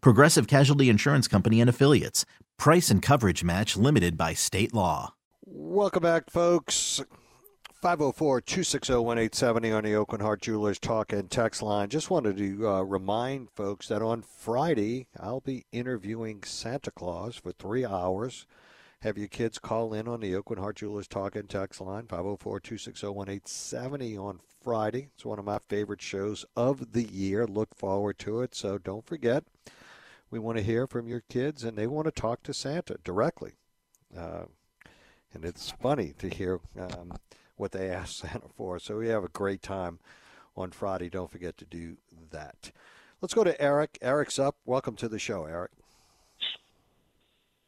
Progressive Casualty Insurance Company and Affiliates. Price and coverage match limited by state law. Welcome back, folks. 504 260 1870 on the Aucoin Hart Jewelers Talk and Text line. Just wanted to uh, remind folks that on Friday, I'll be interviewing Santa Claus for three hours. Have your kids call in on the Aucoin Hart Jewelers Talk and Text line, 504 260 1870 on Friday. It's one of my favorite shows of the year. Look forward to it. So don't forget, we want to hear from your kids and they want to talk to Santa directly. Uh, and it's funny to hear. Um, what they asked Santa for. So we have a great time on Friday. Don't forget to do that. Let's go to Eric. Eric's up. Welcome to the show, Eric.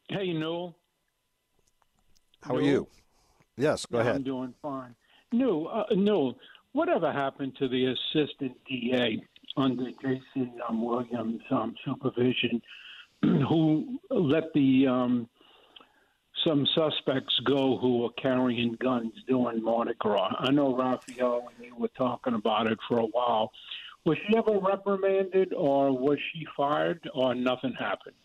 Hey, Newell. How are you? Yes, go ahead. I'm doing fine. No, uh, Newell, whatever happened to the assistant DA under Jason um, Williams' um, supervision who let the um, some suspects go who were carrying guns during Mardi Gras. I know Raphael and you were talking about it for a while. Was she ever reprimanded, or was she fired, or nothing happened?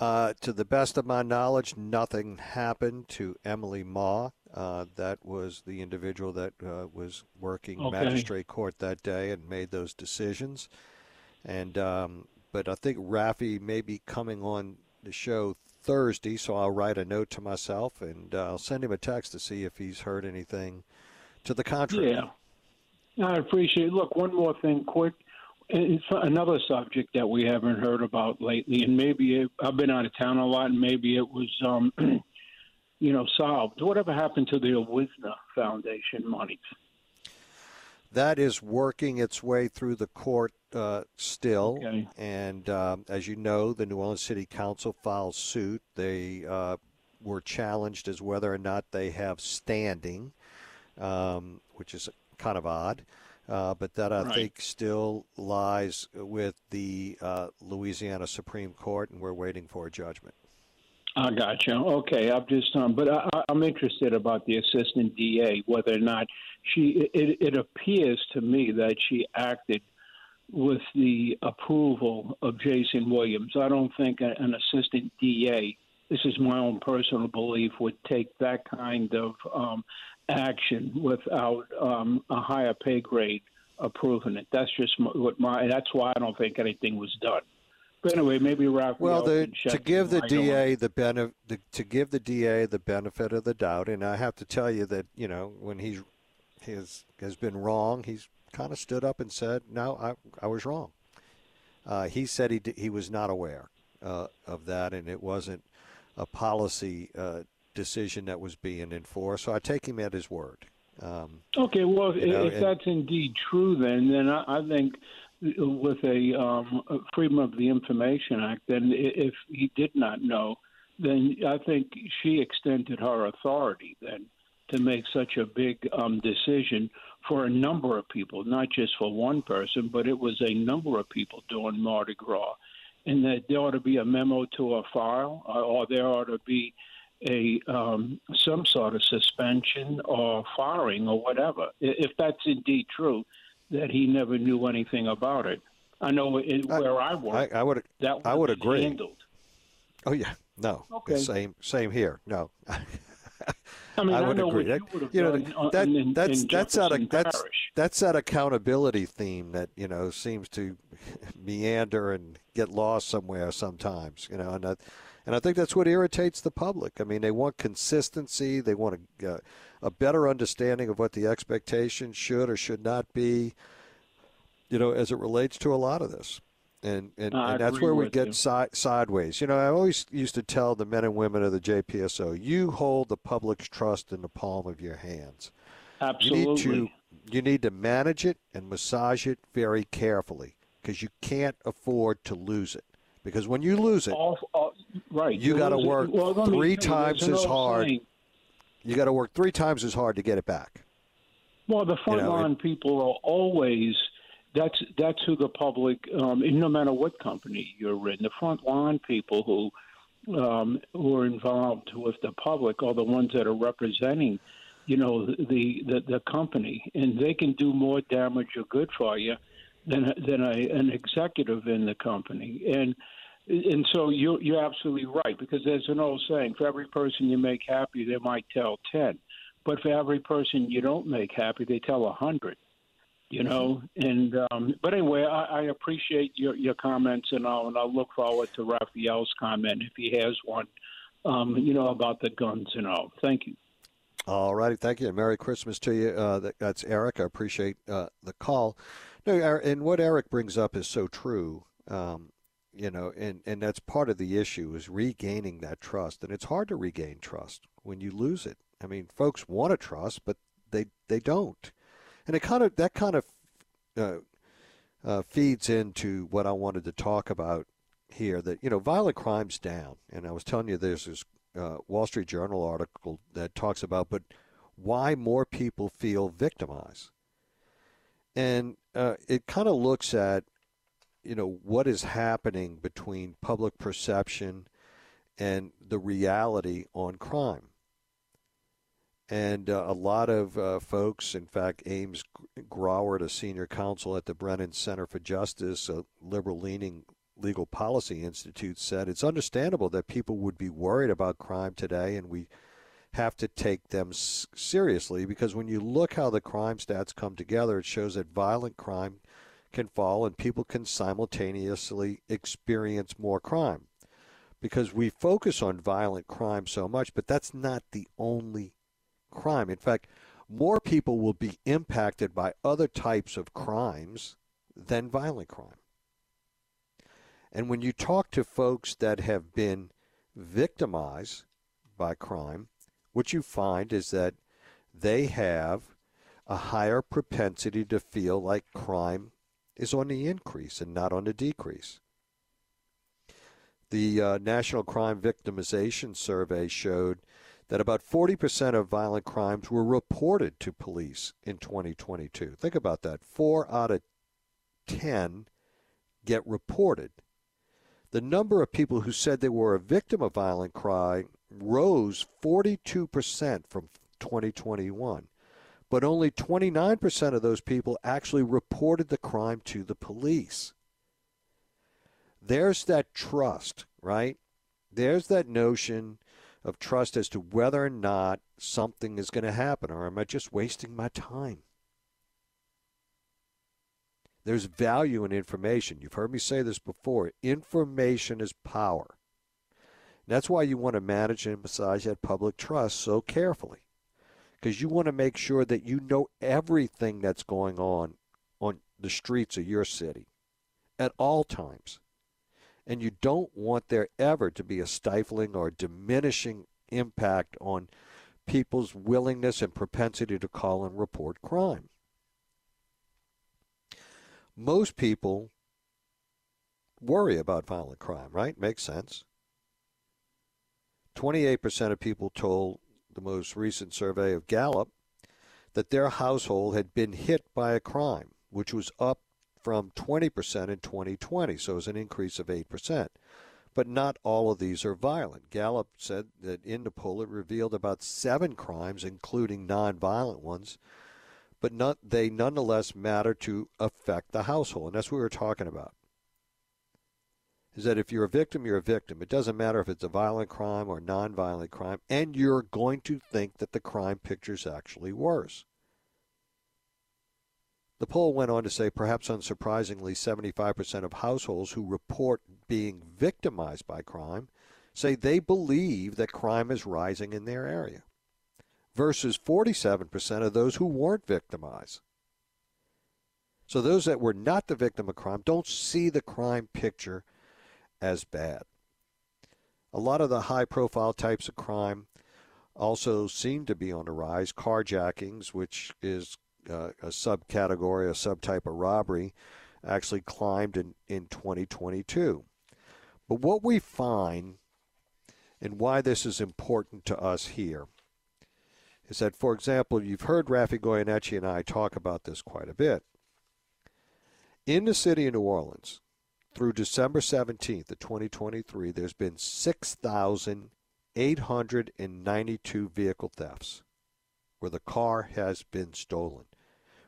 Uh, to the best of my knowledge, nothing happened to Emily Maw. Uh, that was the individual that uh, was working Okay. magistrate court that day and made those decisions. And um, but I think Rafi may be coming on the show Thursday, so I'll write a note to myself and uh, I'll send him a text to see if he's heard anything to the contrary. Yeah, I appreciate. It. Look, one more thing, quick. It's another subject that we haven't heard about lately, and maybe it, I've been out of town a lot, and maybe it was, um, you know, solved. Whatever happened to the Wisner Foundation monies? That is working its way through the court uh, still. Okay. And um, as you know, the New Orleans City Council filed suit. They uh, were challenged as whether or not they have standing, um, which is kind of odd. Uh, but that I Right. think still lies with the uh, Louisiana Supreme Court, and we're waiting for a judgment. I got you. Okay, I'm just um, but I, I- I'm interested about the assistant DA, whether or not she. It, it appears to me that she acted with the approval of Jason Williams. I don't think an assistant DA. This is my own personal belief. Would take that kind of um, action without um, a higher pay grade approving it. That's just what my. That's why I don't think anything was done. But anyway, maybe Raphael Well, the, to give the light on. DA the benefit, to give the DA the benefit of the doubt, and I have to tell you that you know when he's has has been wrong, he's kind of stood up and said, "No, I I was wrong." Uh, he said he d- he was not aware uh, of that, and it wasn't a policy uh, decision that was being enforced. So I take him at his word. Um, Okay, well, You know, if and- that's indeed true, then then I, I think with a, um, a Freedom of the Information Act, then if he did not know, then I think she extended her authority then to make such a big um, decision for a number of people, not just for one person, but it was a number of people doing Mardi Gras, and that there ought to be a memo to a file, or, or there ought to be a um, some sort of suspension or firing or whatever. If that's indeed true, that he never knew anything about it. I know it, I- where I work, I, I would that I would agree. handled. Oh yeah, no, Okay. same same here. No, I mean, I, would know agree. That- you, you know, that- in, that's- in that's out of- that's-. That's that accountability theme that you know seems to meander and get lost somewhere sometimes. You know, and that, and I think that's what irritates the public. I mean, they want consistency. They want a, uh, a better understanding of what the expectations should or should not be. You know, as it relates to a lot of this. And and, and that's where we get si- sideways. You know, I always used to tell the men and women of the JPSO, you hold the public's trust in the palm of your hands. Absolutely. You need to you need to manage it and massage it very carefully because you can't afford to lose it. Because when you lose it, all, all, right. You gotta work well, three times as hard. saying, you got to work three times as hard to get it back. Well, the front know, line people are always that's that's who the public, um, no matter what company you're in, the front line people who um, who are involved with the public are the ones that are representing, you know, the the, the company, and they can do more damage or good for you than than a, an executive in the company, and. And so you're, you're absolutely right because there's an old saying: for every person you make happy, they might tell ten but for every person you don't make happy, they tell a hundred. You know, and um, but anyway, I, I appreciate your, your comments, and I'll and I'll look forward to Raphael's comment if he has one. Um, you know about the guns and all. Thank you. All righty, thank you, and Merry Christmas to you. Uh, that, that's Eric. I appreciate uh, the call. No, and what Eric brings up is so true. Um, you know, and and that's part of the issue is regaining that trust, and it's hard to regain trust when you lose it. I mean, folks want to trust, but they they don't, and it kind of that kind of uh, uh, feeds into what I wanted to talk about here. That you know, violent crimes down, and I was telling you there's this uh, Wall Street Journal article that talks about, but why more people feel victimized, and uh, it kind of looks at you know what is happening between public perception and the reality on crime. And uh, a lot of uh, folks, in fact, Ames Grawert, a senior counsel at the Brennan Center for Justice, a liberal leaning legal policy institute, said it's understandable that people would be worried about crime today, and we have to take them seriously because when you look how the crime stats come together, it shows that violent crime can fall and people can simultaneously experience more crime because we focus on violent crime so much, but that's not the only crime. In fact, more people will be impacted by other types of crimes than violent crime. And when you talk to folks that have been victimized by crime, what you find is that they have a higher propensity to feel like crime is on the increase and not on the decrease. The uh, National Crime Victimization Survey showed that about 40% of violent crimes were reported to police in 2022. Think about that. Four out of 10 get reported. The number of people who said they were a victim of violent crime rose 42% from 2021 but only 29% of those people actually reported the crime to the police. There's that trust, right? There's that notion of trust as to whether or not something is going to happen, or am I just wasting my time? There's value in information. You've heard me say this before. Information is power. That's why you want to manage and massage that public trust so carefully because you want to make sure that you know everything that's going on on the streets of your city at all times. And you don't want there ever to be a stifling or diminishing impact on people's willingness and propensity to call and report crime. Most people worry about violent crime, right? Makes sense. 28% of people told the most recent survey of Gallup, that their household had been hit by a crime, which was up from 20% in 2020, so it was an increase of 8%. But not all of these are violent. Gallup said that in the poll it revealed about seven crimes, including nonviolent ones, but not, they nonetheless matter to affect the household. And that's what we were talking about. Is that if you're a victim, you're a victim. It doesn't matter if it's a violent crime or nonviolent crime, and you're going to think that the crime picture is actually worse. The poll went on to say, perhaps unsurprisingly, 75% of households who report being victimized by crime say they believe that crime is rising in their area, versus 47% of those who weren't victimized. So those that were not the victim of crime don't see the crime picture as bad. A lot of the high profile types of crime also seem to be on the rise. Carjackings, which is uh, a subcategory, a subtype of robbery, actually climbed in, in 2022. But what we find and why this is important to us here is that, for example, you've heard Rafi Goyeneche and I talk about this quite a bit. In the city of New Orleans, through December 17th of 2023, there's been 6,892 vehicle thefts where the car has been stolen.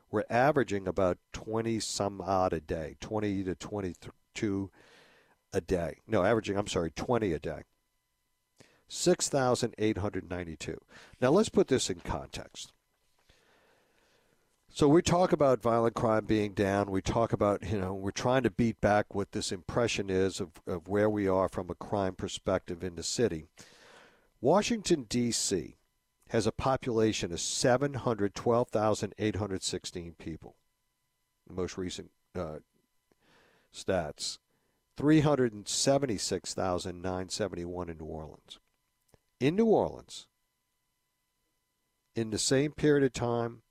We're averaging about 20 some odd a day, 20 to 22 a day. No, averaging, I'm sorry, 20 a day. 6,892. Now let's put this in context. So we talk about violent crime being down. We talk about, you know, we're trying to beat back what this impression is of, of where we are from a crime perspective in the city. Washington, D.C. has a population of 712,816 people. The most recent uh, stats. 376,971 in New Orleans. In New Orleans, in the same period of time,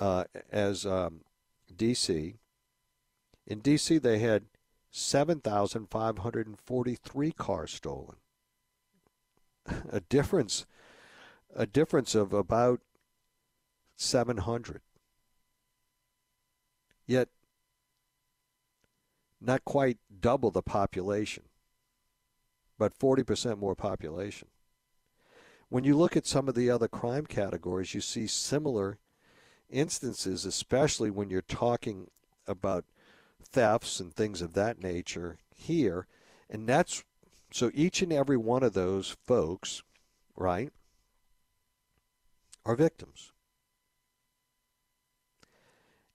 uh, as um, D.C. In D.C., they had 7,543 cars stolen. a difference, a difference of about 700. Yet, not quite double the population, but 40% more population. When you look at some of the other crime categories, you see similar instances, especially when you're talking about thefts and things of that nature here. And that's so each and every one of those folks, right, are victims.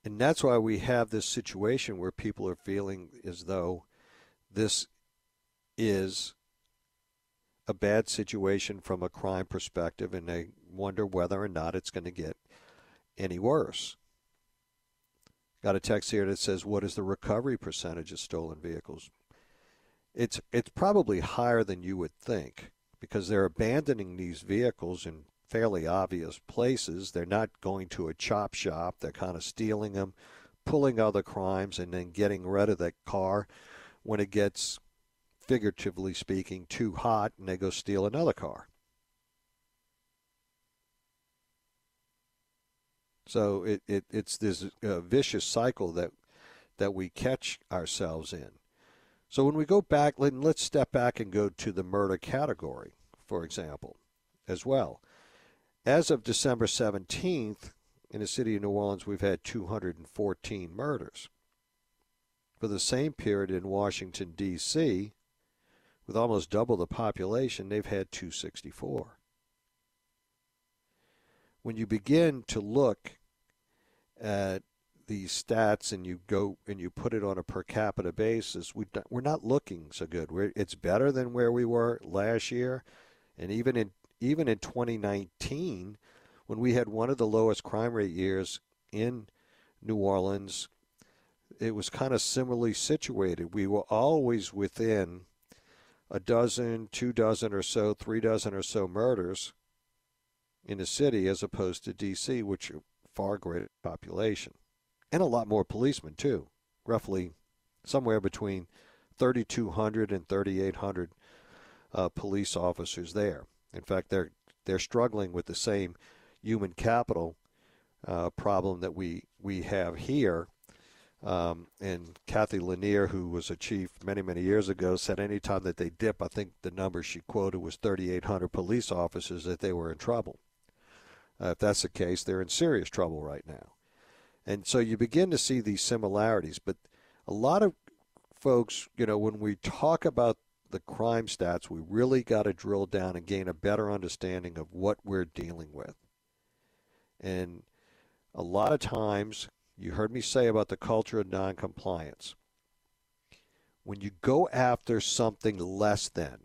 And that's why we have this situation where people are feeling as though this is a bad situation from a crime perspective, and they wonder whether or not it's going to get any worse. Got a text here that says, "What is the recovery percentage of stolen vehicles?" It's it's probably higher than you would think because they're abandoning these vehicles in fairly obvious places. They're not going to a chop shop. They're kind of stealing them, pulling other crimes, and then getting rid of that car when it gets, figuratively speaking, too hot, and they go steal another car. So it, it it's this uh, vicious cycle that that we catch ourselves in. So when we go back, let's step back and go to the murder category, for example, as well. As of December 17th, in the city of New Orleans, we've had 214 murders. For the same period in Washington, D.C., with almost double the population, they've had 264 when you begin to look at these stats and you go and you put it on a per capita basis, we we're not looking so good. We're, it's better than where we were last year, and even in even in 2019, when we had one of the lowest crime rate years in New Orleans, it was kind of similarly situated. We were always within a dozen, two dozen or so, three dozen or so murders in the city as opposed to D.C., which are far greater population, and a lot more policemen too. Roughly somewhere between 3,200 and 3,800 uh, police officers there. In fact, they're they're struggling with the same human capital uh, problem that we we have here. Um, and Cathy Lanier, who was a chief many, many years ago, said anytime that they dip, I think the number she quoted was 3,800 police officers, that they were in trouble. Uh, if that's the case, they're in serious trouble right now. And so you begin to see these similarities, but a lot of folks, you know, when we talk about the crime stats, we really got to drill down and gain a better understanding of what we're dealing with. And a lot of times, you heard me say about the culture of noncompliance. When you go after something less than,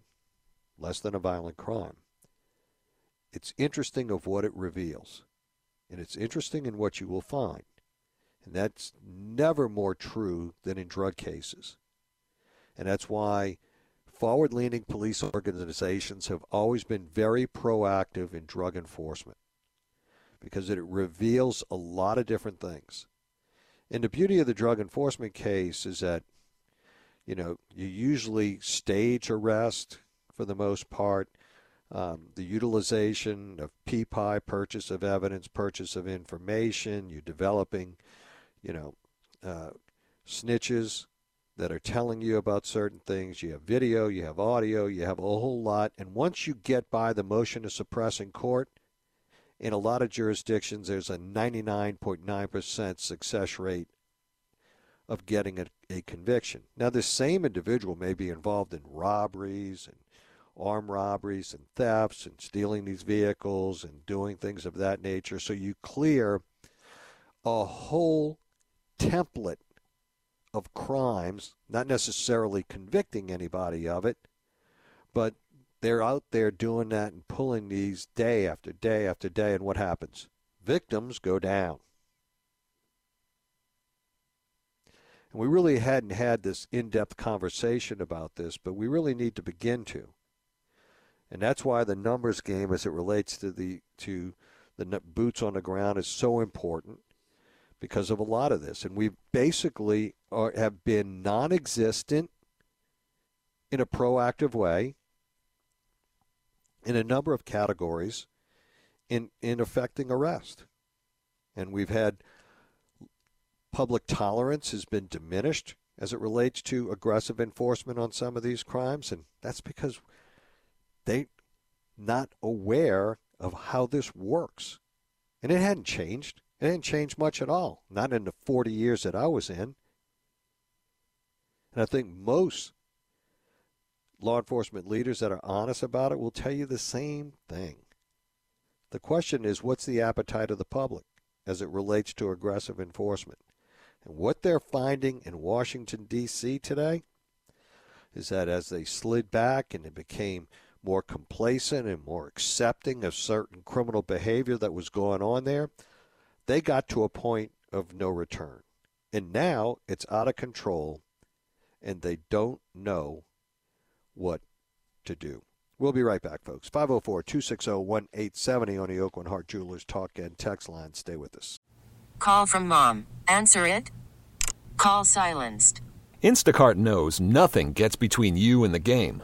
less than a violent crime, it's interesting of what it reveals. And it's interesting in what you will find. And that's never more true than in drug cases. And that's why forward leaning police organizations have always been very proactive in drug enforcement because it reveals a lot of different things. And the beauty of the drug enforcement case is that, you know, you usually stage arrest for the most part. Um, the utilization of PPI, purchase of evidence, purchase of information, you're developing, you know, uh, snitches that are telling you about certain things. You have video, you have audio, you have a whole lot. And once you get by the motion to suppress in court, in a lot of jurisdictions, there's a 99.9% success rate of getting a, a, conviction. Now, this same individual may be involved in robberies and armed robberies and thefts and stealing these vehicles and doing things of that nature. So you clear a whole template of crimes, not necessarily convicting anybody of it, but they're out there doing that and pulling these day after day after day, and what happens? Victims go down. And we really hadn't had this in depth conversation about this, but we really need to begin to. And that's why the numbers game, as it relates to the to the boots on the ground, is so important because of a lot of this. And we basically are, have been non existent in a proactive way in a number of categories in, in affecting arrest. And we've had public tolerance has been diminished as it relates to aggressive enforcement on some of these crimes. And that's because they not aware of how this works. And it hadn't changed. It hadn't changed much at all. Not in the 40 years that I was in. And I think most law enforcement leaders that are honest about it will tell you the same thing. The question is what's the appetite of the public as it relates to aggressive enforcement? And what they're finding in Washington, D.C. today is that as they slid back and it became more complacent and more accepting of certain criminal behavior that was going on there, they got to a point of no return. And now it's out of control and they don't know what to do. We'll be right back, folks. 504 260 1870 on the Aucoin Hart Jewelers Talk and Text line. Stay with us. Call from mom. Answer it. Call silenced. Instacart knows nothing gets between you and the game.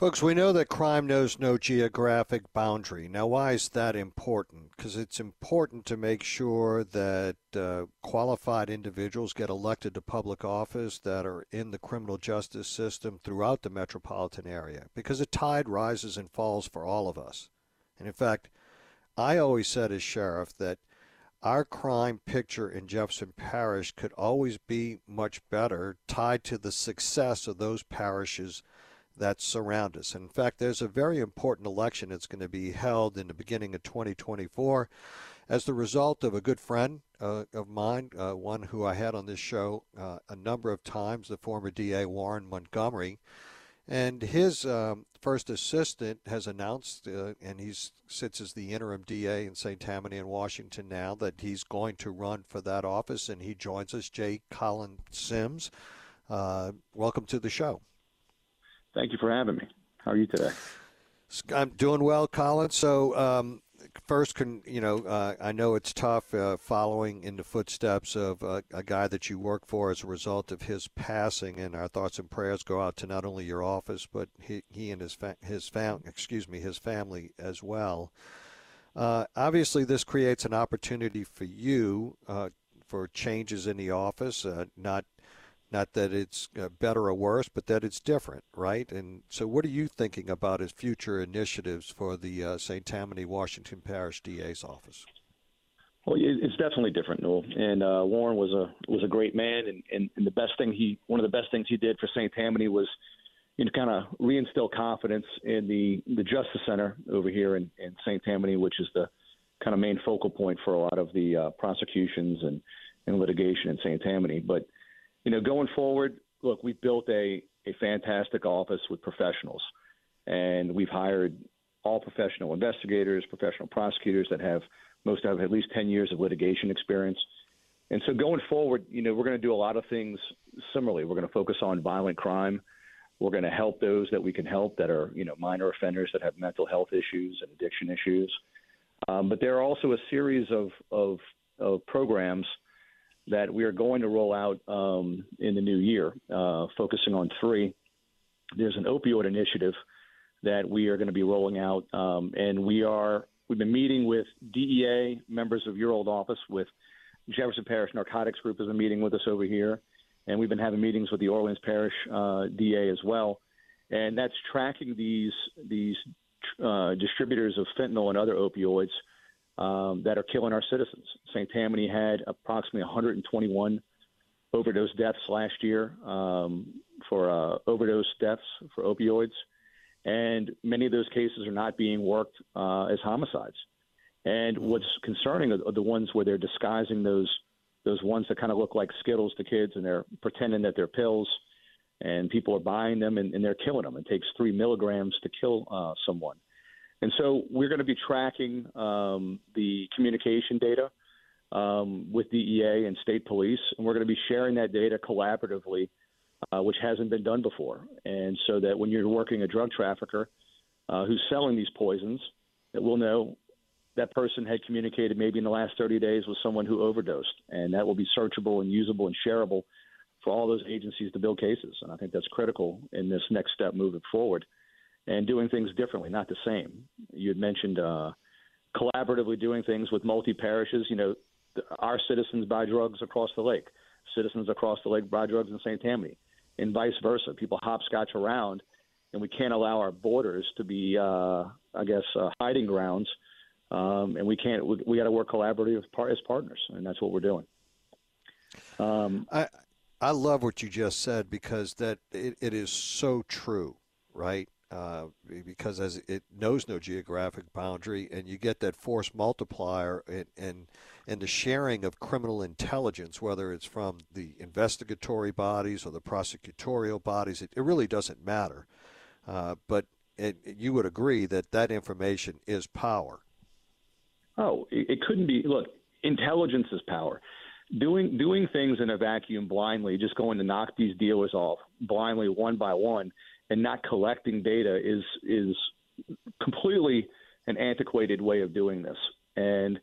Folks, we know that crime knows no geographic boundary. Now, why is that important? Because it's important to make sure that uh, qualified individuals get elected to public office that are in the criminal justice system throughout the metropolitan area. Because the tide rises and falls for all of us. And in fact, I always said as sheriff that our crime picture in Jefferson Parish could always be much better tied to the success of those parishes that surround us. In fact, there's a very important election that's going to be held in the beginning of 2024 as the result of a good friend uh, of mine, uh, one who I had on this show uh, a number of times, the former DA Warren Montgomery. And his um, first assistant has announced, uh, and he sits as the interim DA in St. Tammany in Washington now, that he's going to run for that office, and he joins us, J. Collin Sims. Uh, welcome to the show. Thank you for having me. How are you today? I'm doing well, Collin. So, um, first, can you know, uh, I know it's tough uh, following in the footsteps of uh, a guy that you work for as a result of his passing, and our thoughts and prayers go out to not only your office, but he, he and his fa- his fam- excuse me, his family as well. Uh, obviously, this creates an opportunity for you uh, for changes in the office, not not that it's uh, better or worse, but that it's different, right? And so, what are you thinking about as future initiatives for the uh, St. Tammany Washington Parish DA's office? Well, it's definitely different, Newell. And uh, Warren was a was a great man, and, and, and the best thing he one of the best things he did for St. Tammany was, you know, kind of reinstill confidence in the the Justice Center over here in, in St. Tammany, which is the kind of main focal point for a lot of the uh, prosecutions and, and litigation in St. Tammany. But you know, going forward, look, we've built a, a fantastic office with professionals, and we've hired all professional investigators, professional prosecutors that have most have at least 10 years of litigation experience. And so going forward, you know, we're going to do a lot of things similarly. We're going to focus on violent crime. We're going to help those that we can help that are, you know, minor offenders that have mental health issues and addiction issues. Um, but there are also a series of, of, of programs – that we are going to roll out um, in the new year, uh, focusing on three. There's an opioid initiative that we are going to be rolling out, um, and we are we've been meeting with DEA members of your old office, with Jefferson Parish Narcotics Group has been meeting with us over here, and we've been having meetings with the Orleans Parish uh, DA as well, and that's tracking these these uh, distributors of fentanyl and other opioids um, that are killing our citizens. St. Tammany had approximately 121 overdose deaths last year um, for uh, overdose deaths for opioids, and many of those cases are not being worked uh, as homicides. And what's concerning are the ones where they're disguising those those ones that kind of look like Skittles to kids, and they're pretending that they're pills, and people are buying them and, and they're killing them. It takes three milligrams to kill uh, someone. And so we're going to be tracking um, the communication data um, with DEA and state police, and we're going to be sharing that data collaboratively, uh, which hasn't been done before. And so that when you're working a drug trafficker uh, who's selling these poisons, that we'll know that person had communicated maybe in the last 30 days with someone who overdosed, and that will be searchable and usable and shareable for all those agencies to build cases. And I think that's critical in this next step moving forward and doing things differently, not the same. You had mentioned uh, collaboratively doing things with multi parishes. You know, our citizens buy drugs across the lake, citizens across the lake buy drugs in St. Tammany, and vice versa. People hopscotch around, and we can't allow our borders to be, uh, I guess, uh, hiding grounds. Um, and we can't. We, we got to work collaboratively as partners, and that's what we're doing. Um, I I love what you just said because that it, it is so true, right? Uh, because as it knows no geographic boundary, and you get that force multiplier and, and and the sharing of criminal intelligence, whether it's from the investigatory bodies or the prosecutorial bodies, it, it really doesn't matter. Uh, but it, you would agree that that information is power. Oh, it, it couldn't be. Look, intelligence is power. Doing doing things in a vacuum blindly, just going to knock these dealers off blindly one by one and not collecting data is is completely an antiquated way of doing this. And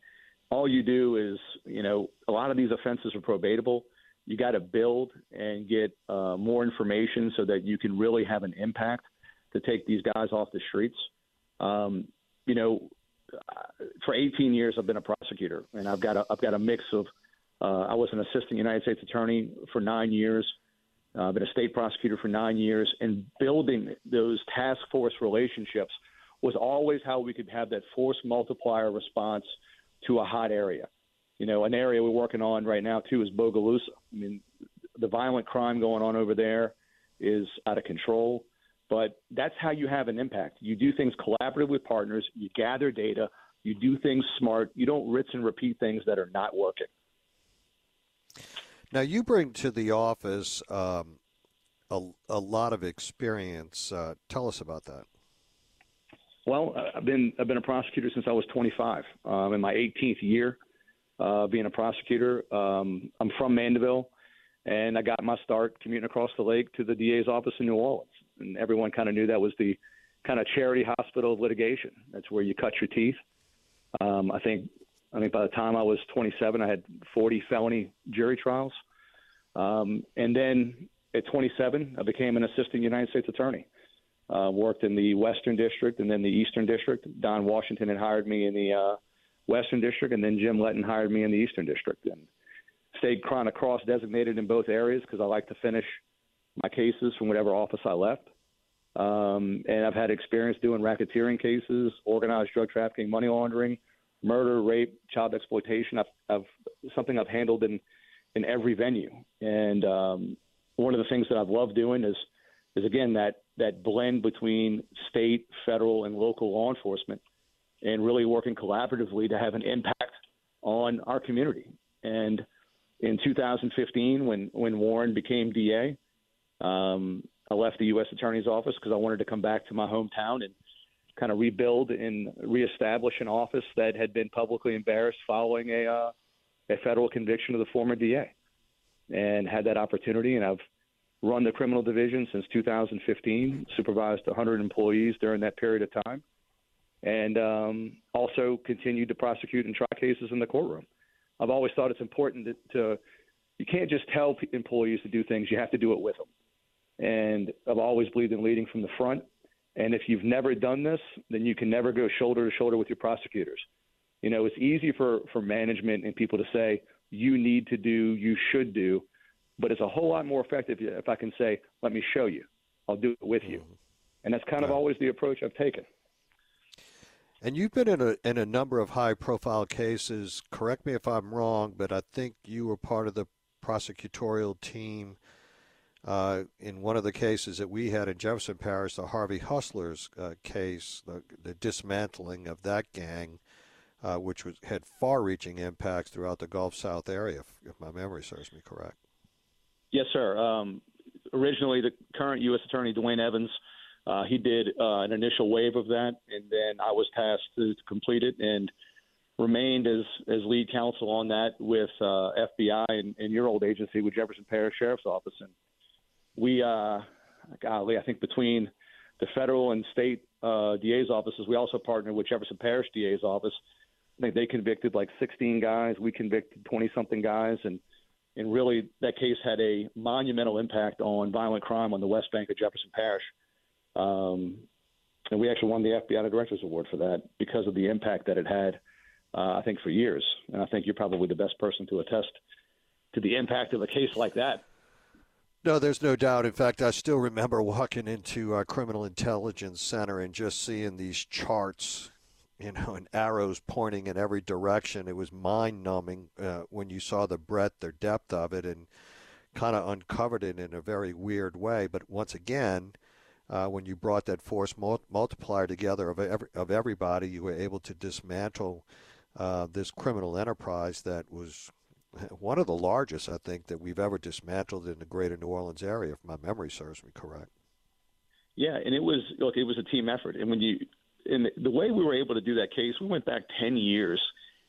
all you do is, you know, a lot of these offenses are probatable. You got to build and get uh, more information so that you can really have an impact to take these guys off the streets. Um, you know, for 18 years I've been a prosecutor, and I've got a I've got a mix of. Uh, I was an assistant United States attorney for nine years. Uh, been a state prosecutor for nine years, and building those task force relationships was always how we could have that force multiplier response to a hot area. You know, an area we're working on right now too is Bogalusa. I mean, the violent crime going on over there is out of control, but that's how you have an impact. You do things collaboratively with partners, you gather data, you do things smart, you don't rinse and repeat things that are not working. Now, you bring to the office um, a, a lot of experience. Uh, tell us about that. Well, I've been I've been a prosecutor since I was 25. Um, in my 18th year uh, being a prosecutor. Um, I'm from Mandeville, and I got my start commuting across the lake to the DA's office in New Orleans. And everyone kind of knew that was the kind of charity hospital of litigation. That's where you cut your teeth. Um, I think I think by the time I was 27, I had 40 felony jury trials. Um, and then at 27, I became an assistant United States attorney. Uh, worked in the Western District and then the Eastern District. Don Washington had hired me in the uh, Western District, and then Jim Letten hired me in the Eastern District. And stayed of cross designated in both areas because I like to finish my cases from whatever office I left. Um, and I've had experience doing racketeering cases, organized drug trafficking, money laundering, murder, rape, child exploitation. I've, I've something I've handled in in every venue. And um, one of the things that I've loved doing is is again that that blend between state, federal, and local law enforcement, and really working collaboratively to have an impact on our community. And in 2015, when when Warren became DA, um, I left the U.S. Attorney's Office because I wanted to come back to my hometown and kind of rebuild and reestablish an office that had been publicly embarrassed following a uh, a federal conviction of the former DA, and had that opportunity. And I've run the criminal division since 2015, supervised 100 employees during that period of time, and um, also continued to prosecute and try cases in the courtroom. I've always thought it's important to, to you can't just tell employees to do things; you have to do it with them. And I've always believed in leading from the front. And if you've never done this, then you can never go shoulder to shoulder with your prosecutors. You know, it's easy for, for management and people to say, you need to do, you should do, but it's a whole lot more effective if I can say, let me show you. I'll do it with you. Mm-hmm. And that's kind of always the approach I've taken. And you've been in a in a number of high profile cases. Correct me if I'm wrong, but I think you were part of the prosecutorial team uh, in one of the cases that we had in Jefferson Parish, the Harvey Hustlers uh, case, the, the, dismantling of that gang, uh, which was, had far-reaching impacts throughout the Gulf South area, if, if my memory serves me correct. Yes, sir. Um, originally, the current U.S. Attorney Duane Evans, uh, he did uh, an initial wave of that, and then I was tasked to, to complete it and remained as as lead counsel on that with uh, FBI and, and your old agency with Jefferson Parish Sheriff's Office. And we, uh, golly, I think between the federal and state uh, DA's offices, we also partnered with Jefferson Parish DA's office. I think they convicted like 16 guys. We convicted 20 something guys, and and really that case had a monumental impact on violent crime on the West Bank of Jefferson Parish. Um, and we actually won the FBI Directors Award for that because of the impact that it had. Uh, I think for years, and I think you're probably the best person to attest to the impact of a case like that no, there's no doubt. In fact, I still remember walking into our criminal intelligence center and just seeing these charts, you know, and arrows pointing in every direction. It was mind numbing uh, when you saw the breadth or depth of it and kind of uncovered it in a very weird way. But once again, uh, when you brought that force mul- multiplier together of, every, of everybody, you were able to dismantle uh, this criminal enterprise that was one of the largest, I think, that we've ever dismantled in the greater New Orleans area, if my memory serves me correct. Yeah, and it was look, it was a team effort, and when you, and the way we were able to do that case, we went back ten years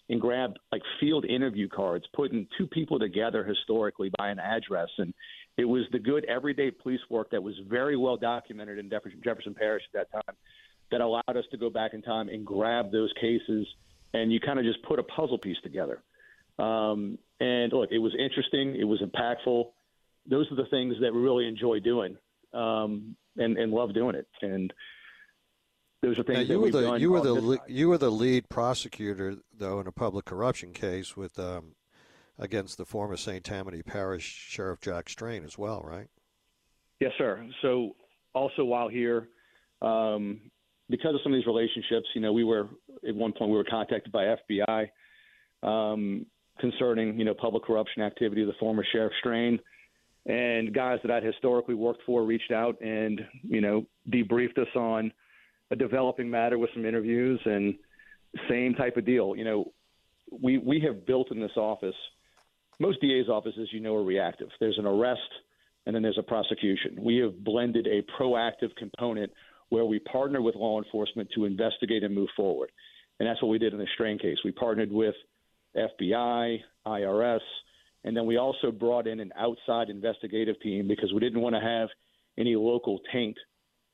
and grabbed like field interview cards, putting two people together historically by an address, and it was the good everyday police work that was very well documented in Jefferson Parish at that time that allowed us to go back in time and grab those cases, and you kind of just put a puzzle piece together. Um, and look, it was interesting. It was impactful. Those are the things that we really enjoy doing um, and, and love doing it. And those are things now, you that were the, You were the you were the lead prosecutor though in a public corruption case with um, against the former St. Tammany Parish Sheriff Jack Strain as well, right? Yes, sir. So also while here, um, because of some of these relationships, you know, we were at one point we were contacted by FBI. Um, concerning you know public corruption activity of the former sheriff Strain, and guys that I'd historically worked for reached out and you know debriefed us on a developing matter with some interviews and same type of deal. You know, we we have built in this office. Most DA's offices, you know, are reactive. There's an arrest, and then there's a prosecution. We have blended a proactive component where we partner with law enforcement to investigate and move forward. And that's what we did in the Strain case. We partnered with FBI, IRS, and then we also brought in an outside investigative team because we didn't want to have any local taint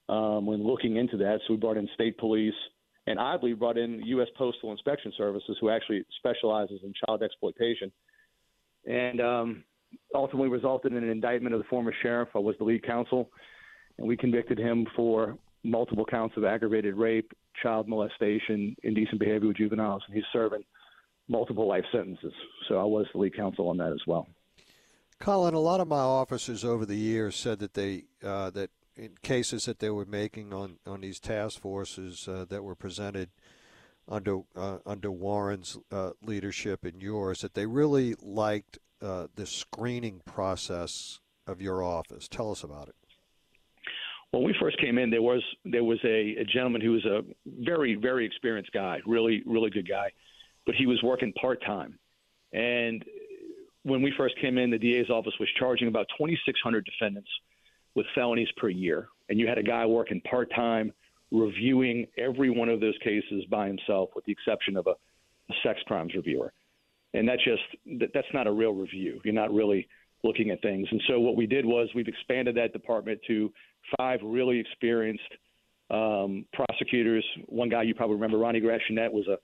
um, when looking into that. So we brought in state police, and oddly brought in U.S. Postal Inspection Services, who actually specializes in child exploitation, and um, ultimately resulted in an indictment of the former sheriff. I was the lead counsel, and we convicted him for multiple counts of aggravated rape, child molestation, indecent behavior with juveniles, and he's serving multiple life sentences. So I was the lead counsel on that as well. Collin, a lot of my officers over the years said that they uh, that in cases that they were making on, on these task forces uh, that were presented under uh, under Warren's uh, leadership and yours, that they really liked uh, the screening process of your office. Tell us about it. When we first came in, there was there was a, a gentleman who was a very very experienced guy, really really good guy, but he was working part time, and when we first came in, the DA's office was charging about 2,600 defendants with felonies per year, and you had a guy working part time reviewing every one of those cases by himself, with the exception of a, a sex crimes reviewer. And that just that, that's not a real review. You're not really looking at things. And so what we did was we've expanded that department to five really experienced um, prosecutors. One guy you probably remember, Ronnie Gratianet, was a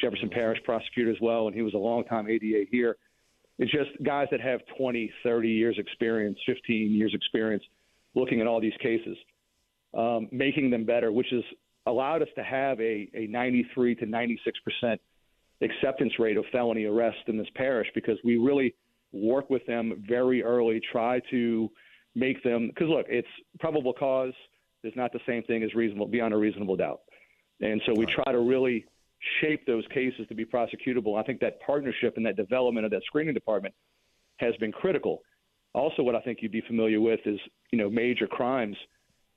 Jefferson Parish prosecutor as well, and he was a longtime ADA here. It's just guys that have 20, 30 years experience, 15 years experience looking at all these cases, um, making them better, which has allowed us to have a, a 93 to 96 percent acceptance rate of felony arrest in this parish because we really work with them very early, try to make them because look, it's probable cause is not the same thing as reasonable beyond a reasonable doubt, and so we try to really shape those cases to be prosecutable. I think that partnership and that development of that screening department has been critical. Also, what I think you'd be familiar with is, you know, major crimes.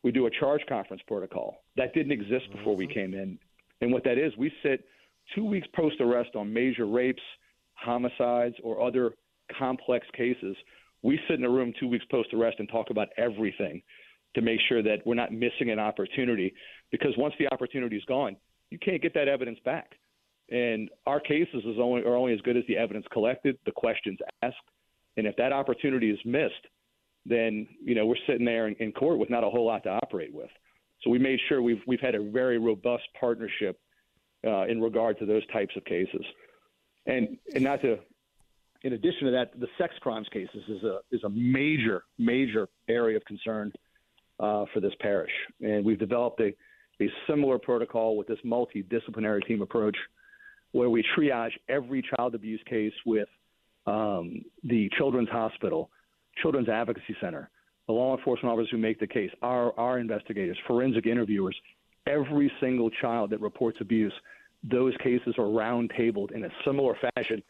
We do a charge conference protocol that didn't exist before we mm-hmm. came in, and what that is, we sit two weeks post arrest on major rapes, homicides, or other complex cases. We sit in a room two weeks post arrest and talk about everything to make sure that we're not missing an opportunity. Because once the opportunity is gone, you can't get that evidence back. And our cases is only, are only as good as the evidence collected, the questions asked. And if that opportunity is missed, then you know we're sitting there in, in court with not a whole lot to operate with. So we made sure we've we've had a very robust partnership uh, in regard to those types of cases, and and not to. In addition to that, the sex crimes cases is a is a major major area of concern uh, for this parish, and we've developed a a similar protocol with this multidisciplinary team approach where we triage every child abuse case with um, the Children's Hospital, Children's Advocacy Center, the law enforcement officers who make the case, our, our investigators, forensic interviewers, every single child that reports abuse, those cases are roundtabled in a similar fashion,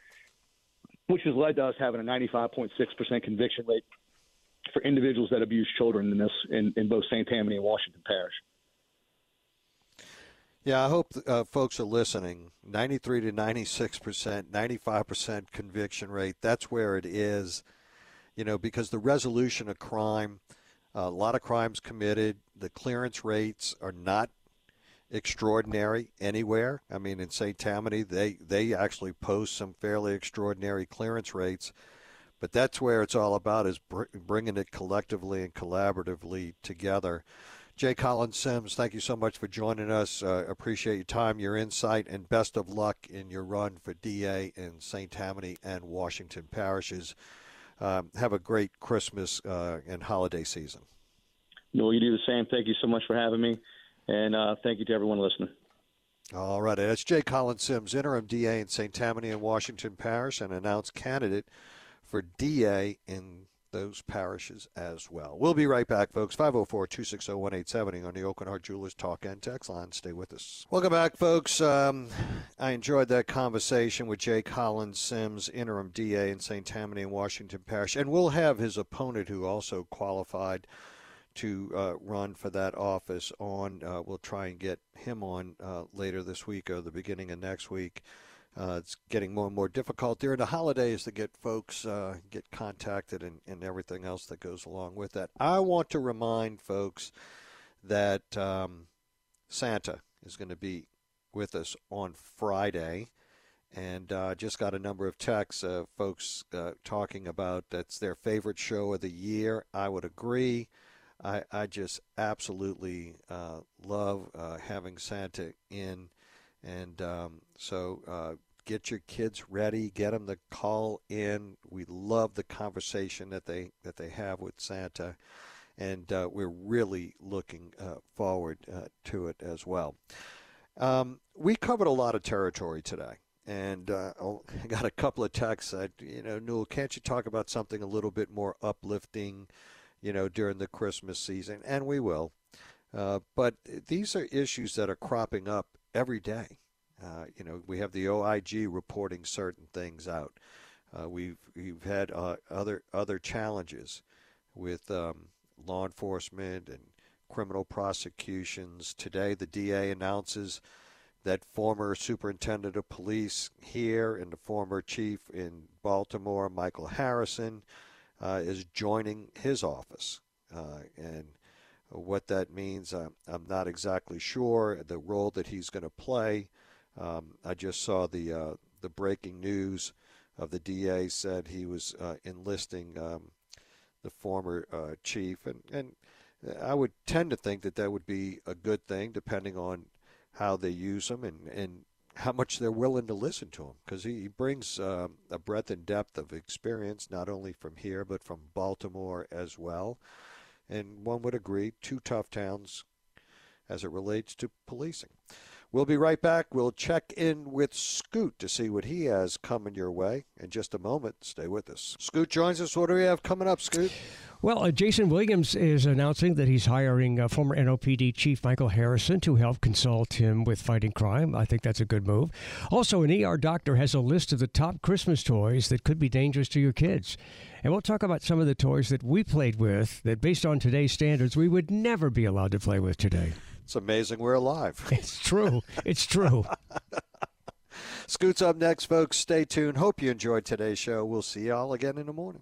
which has led to us having a 95.6% conviction rate for individuals that abuse children in this in, in both St. Tammany and Washington Parish. Yeah, I hope uh, folks are listening. 93 to 96 percent, 95 percent conviction rate. That's where it is. You know, because the resolution of crime, uh, a lot of crimes committed, the clearance rates are not extraordinary anywhere. I mean, in St. Tammany, they they actually post some fairly extraordinary clearance rates. But that's where it's all about is br- bringing it collectively and collaboratively together. J. Collin Sims, thank you so much for joining us. Uh, appreciate your time, your insight, and best of luck in your run for DA in St. Tammany and Washington parishes. Um, have a great Christmas uh, and holiday season. No, you do the same. Thank you so much for having me, and uh, thank you to everyone listening. All right, that's J. Collin Sims, interim DA in St. Tammany and Washington Parish, and announced candidate for DA in those parishes as well. We'll be right back, folks. 504 260 1870 on the Aucoin Hart Jewelers Talk and Text line. Stay with us. Welcome back, folks. Um, I enjoyed that conversation with J. Collin Sims, interim DA in St. Tammany and Washington Parish. And we'll have his opponent, who also qualified to uh, run for that office, on. Uh, we'll try and get him on uh, later this week or the beginning of next week. Uh, it's getting more and more difficult during the holidays to get folks uh, get contacted and, and everything else that goes along with that. I want to remind folks that um, Santa is going to be with us on Friday. And uh, just got a number of texts, of folks uh, talking about that's their favorite show of the year. I would agree. I, I just absolutely uh, love uh, having Santa in. And um, so uh, get your kids ready, get them to call in. We love the conversation that they, that they have with Santa. And we're really looking forward to it as well. Um, we covered a lot of territory today and uh, I got a couple of texts. You know, Newell, can't you talk about something a little bit more uplifting, you know, during the Christmas season? And we will. Uh, but these are issues that are cropping up every day. Uh, you know, we have the OIG reporting certain things out. Uh, we've we've had uh, other other challenges with um, law enforcement and criminal prosecutions. Today, the DA announces that former superintendent of police here and the former chief in Baltimore, Michael Harrison, uh, is joining his office. Uh, and what that means, uh, I'm not exactly sure. The role that he's going to play. Um, I just saw the uh, the breaking news of the DA said he was uh, enlisting um, the former uh, chief, and and I would tend to think that that would be a good thing, depending on how they use him and, and how much they're willing to listen to him because he, he brings uh, a breadth and depth of experience, not only from here, but from Baltimore as well. And one would agree, two tough towns as it relates to policing. We'll be right back. We'll check in with Scoot to see what he has coming your way in just a moment. Stay with us. Scoot joins us. What do we have coming up, Scoot? Well, uh, Jason Williams is announcing that he's hiring uh, former NOPD Chief Michael Harrison to help consult him with fighting crime. I think that's a good move. Also, an ER doctor has a list of the top Christmas toys that could be dangerous to your kids. And we'll talk about some of the toys that we played with that, based on today's standards, we would never be allowed to play with today. It's amazing we're alive. It's true. It's true. Scoot's up next, folks. Stay tuned. Hope you enjoyed today's show. We'll see y'all again in the morning.